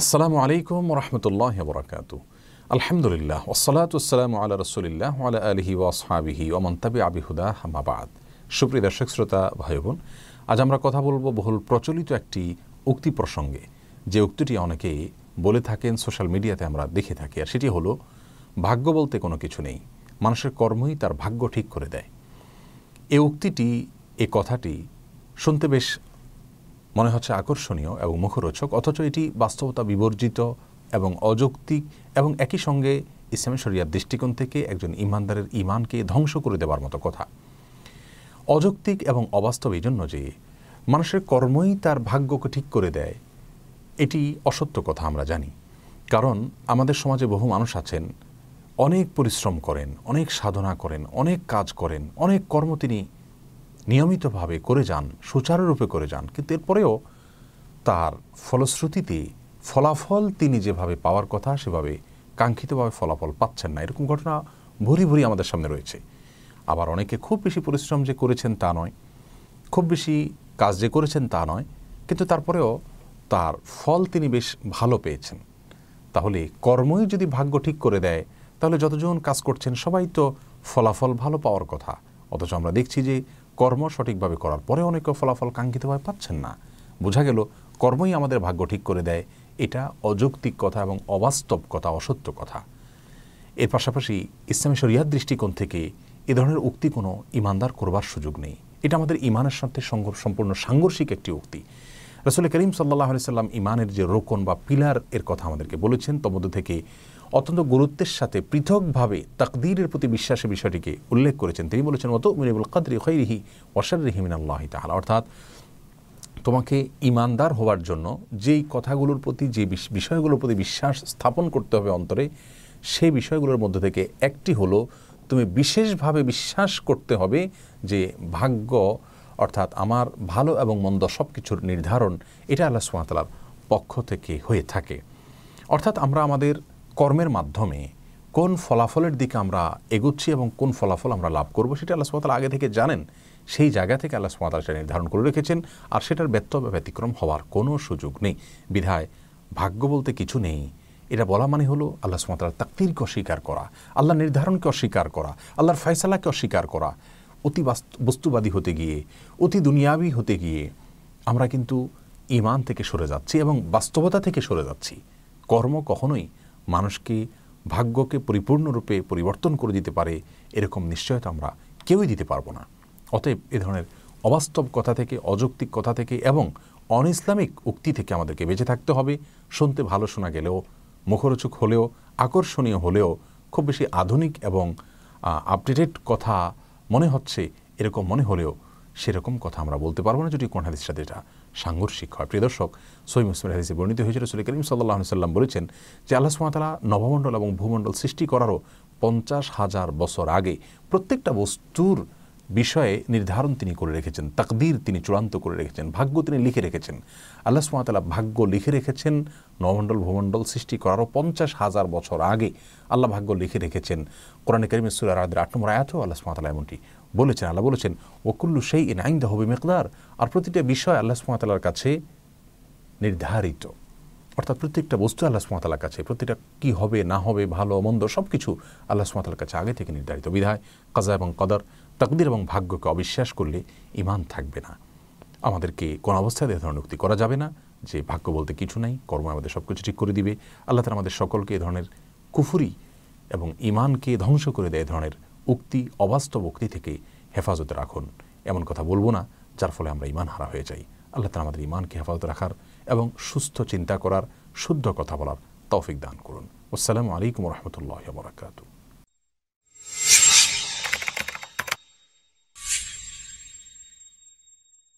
আসসালামু আলাইকুম রহমতুল্লাহ বরকাত আলহামদুলিল্লাহ ওসলাত আসসালাম আল্লাহ রসুলিল্লাহ আলা আলহি ওয়াসহাবিহি ওমন্তাবি আবিহুদা হামাবাদ সুপ্রিয় দর্শক, শ্রোতা ভাই বোন আজ আমরা কথা বলব বহুল প্রচলিত একটি উক্তি প্রসঙ্গে। যে উক্তিটি অনেকেই বলে থাকেন, সোশ্যাল মিডিয়াতে আমরা দেখে থাকি, আর সেটি হলো, ভাগ্য বলতে কোনো কিছু নেই। মানুষের কর্মই তার ভাগ্য ঠিক করে দেয়। এ উক্তিটি, এ কথাটি শুনতে বেশ মনে হচ্ছে আকর্ষণীয় এবং মুখরোচক, অথচ এটি বাস্তবতা বিবর্জিত এবং অযৌক্তিক এবং একই সঙ্গে ইসলামী শরিয়ার দৃষ্টিকোণ থেকে একজন ইমানদারের ইমানকে ধ্বংস করে দেওয়ার মতো কথা। অযৌক্তিক এবং অবাস্তব এই জন্য যে মানুষের কর্মই তার ভাগ্যকে ঠিক করে দেয়, এটি অসত্য কথা আমরা জানি। কারণ আমাদের সমাজে বহু মানুষ আছেন, অনেক পরিশ্রম করেন, অনেক সাধনা করেন, অনেক কাজ করেন, অনেক কর্ম তিনি নিয়মিতভাবে করে যান, সুচারুরূপে করে যান। কিন্তু এরপরেও তার ফলশ্রুতিতে ফলাফল তিনি যেভাবে পাওয়ার কথা, সেভাবে কাঙ্ক্ষিতভাবে ফলাফল পাচ্ছেন না। এরকম ঘটনা ভরি ভরি আমাদের সামনে রয়েছে। আবার অনেকে খুব বেশি পরিশ্রম যে করেছেন তা নয়, খুব বেশি কাজ যে করেছেন তা নয়, কিন্তু তারপরেও তার ফল তিনি বেশ ভালো পেয়েছেন। তাহলে কর্মই যদি ভাগ্য ঠিক করে দেয়, তাহলে যতজন কাজ করছেন, সবাই তো ফলাফল ভালো পাওয়ার কথা। অথচ আমরা দেখছি যে কর্ম সঠিকভাবে করার পরে অনেকে ফলাফল কাঙ্ক্ষিতভাবে পাচ্ছেন না। বোঝা গেল, কর্মই আমাদের ভাগ্য ঠিক করে দেয়। এটা অযৌক্তিক কথা এবং অবাস্তব কথা, অসত্য কথা। এর পাশাপাশি ইসলামী শরিয়ার দৃষ্টিকোণ থেকে এ ধরনের উক্তি কোনো ইমানদার করবার সুযোগ নেই। এটা আমাদের ইমানের সাথে সম্পূর্ণ সাংঘর্ষিক একটি উক্তি। রসুল করিম সাল্লাহ সাল্লাম ইমানের যে রোকন বা পিলার এর কথা আমাদেরকে বলেছেন তমধ্য থেকে অত্যন্ত গুরুত্বের সাথে পৃথকভাবে তাকদীরের প্রতি বিশ্বাসের বিষয়টিকে উল্লেখ করেছেন। তিনি বলেছেন অত মিনিবুল কাদরি খৈরিহি ওয়াসারিহিমিন আল্লাহ তাহলে অর্থাৎ তোমাকে ইমানদার হওয়ার জন্য যেই কথাগুলোর প্রতি, যে বিষয়গুলোর প্রতি বিশ্বাস স্থাপন করতে হবে অন্তরে, সেই বিষয়গুলোর মধ্যে থেকে একটি হলো তুমি বিশেষভাবে বিশ্বাস করতে হবে যে ভাগ্য, অর্থাৎ আমার ভালো এবং মন্দ সব কিছুর নির্ধারণ, এটা আল্লাহ সুমাতালার পক্ষ থেকে হয়ে থাকে। অর্থাৎ আমরা আমাদের কর্মের মাধ্যমে কোন ফলাফলের দিকে আমরা এগুচ্ছি এবং কোন ফলাফল আমরা লাভ করব সেটা আল্লাহ সুমাতালা আগে থেকে জানেন। সেই জায়গা থেকে আল্লাহ সুমাতালা সেটা নির্ধারণ করে রেখেছেন। আর সেটার ব্যর্থ বা ব্যতিক্রম হওয়ার কোনো সুযোগ নেই। বিধায় ভাগ্য বলতে কিছু নেই। এটা বলা মানে হলো আল্লাহ সুমাতালার তাকতিরকে অস্বীকার করা আল্লাহ নির্ধারণকে অস্বীকার করা, আল্লাহর ফয়সালাকে অস্বীকার করা। অতি বস্তুবাদী হতে গিয়ে, অতি দুনিয়াবি হতে গিয়ে আমরা কিন্তু ইমান থেকে সরে যাচ্ছি এবং বাস্তবতা থেকে সরে যাচ্ছি। কর্ম কখনোই মানুষকে ভাগ্যকে পরিপূর্ণরূপে পরিবর্তন করে দিতে পারে এরকম নিশ্চয়তা আমরা কেউই দিতে পারব না। অতএব এ ধরনের অবাস্তব কথা থেকে, অযৌক্তিক কথা থেকে এবং অন ইসলামিক উক্তি থেকে আমাদেরকে বেঁচে থাকতে হবে। শুনতে ভালো শোনা গেলেও, মুখরোচক হলেও, আকর্ষণীয় হলেও, খুব বেশি আধুনিক এবং আপডেটেড কথা মনে হচ্ছে এরকম মনে হলেও সেরকম কথা আমরা বলতে পারব না, যদি কোন হাদিসের সাথে এটা সাংঘর্ষিক হয়। প্রিয় দর্শক সৈম মুসলিম হাদিসে বর্ণিত হয়েছিল রসুল করিম সাল্লাহ সাল্লাম বলেছেন যে আল্লাহ সুমাতালা নবমণ্ডল এবং ভূমণ্ডল সৃষ্টি করারও পঞ্চাশ হাজার বছর আগে প্রত্যেকটা বস্তুর বিষয়ে নির্ধারণ তিনি করে রেখেছেন, তাকদির তিনি চূড়ান্ত করে রেখেছেন, ভাগ্য তিনি লিখে রেখেছেন। আল্লাহ সুমাতালা ভাগ্য লিখে রেখেছেন নমণ্ডল ভূমণ্ডল সৃষ্টি করারও পঞ্চাশ হাজার বছর আগে আল্লাহ ভাগ্য লিখে রেখেছেন। কোরআনে করিমের সুরার আদের আট নম্বর আয়াতেও আল্লাহ সুমাতালা এমনটি বলেছেন। আল্লাহ বলেছেন, ওকুল্লু সেই ইন আইন্দা হবে মেকদার আর প্রতিটা বিষয় আল্লাহ সুমাতালার কাছে নির্ধারিত। অর্থাৎ প্রত্যেকটা বস্তু আল্লাহ সুমাতালার কাছে প্রতিটা কি হবে, না হবে, ভালো, মন্দ সব কিছু আল্লাহ সুমাতালার কাছে আগে থেকে নির্ধারিত। বিধায় কাজা এবং কদর তাকদির এবং ভাগ্যকে অবিশ্বাস করলে ইমান থাকবে না। আমাদেরকে কোন অবস্থায় এ ধরনের উক্তি করা যাবে না যে ভাগ্য বলতে কিছু নাই, কর্ম আমাদের সব কিছু ঠিক করে দিবে। আল্লাহ তালা আমাদের সকলকে এ ধরনের কুফুরি এবং ইমানকে ধ্বংস করে দেয় ধরনের উক্তি, অবাস্তব উক্তি থেকে হেফাজতে রাখুন। এমন কথা বলব না, যার ফলে আমরা ইমান হারা হয়ে যাই। আল্লাহ তালা আমাদের ইমানকে হেফাজতে রাখার এবং সুস্থ চিন্তা করার, শুদ্ধ কথা বলার তৌফিক দান করুন। আসসালামু আলাইকুম রহমতুল্লাহ বরাকাতু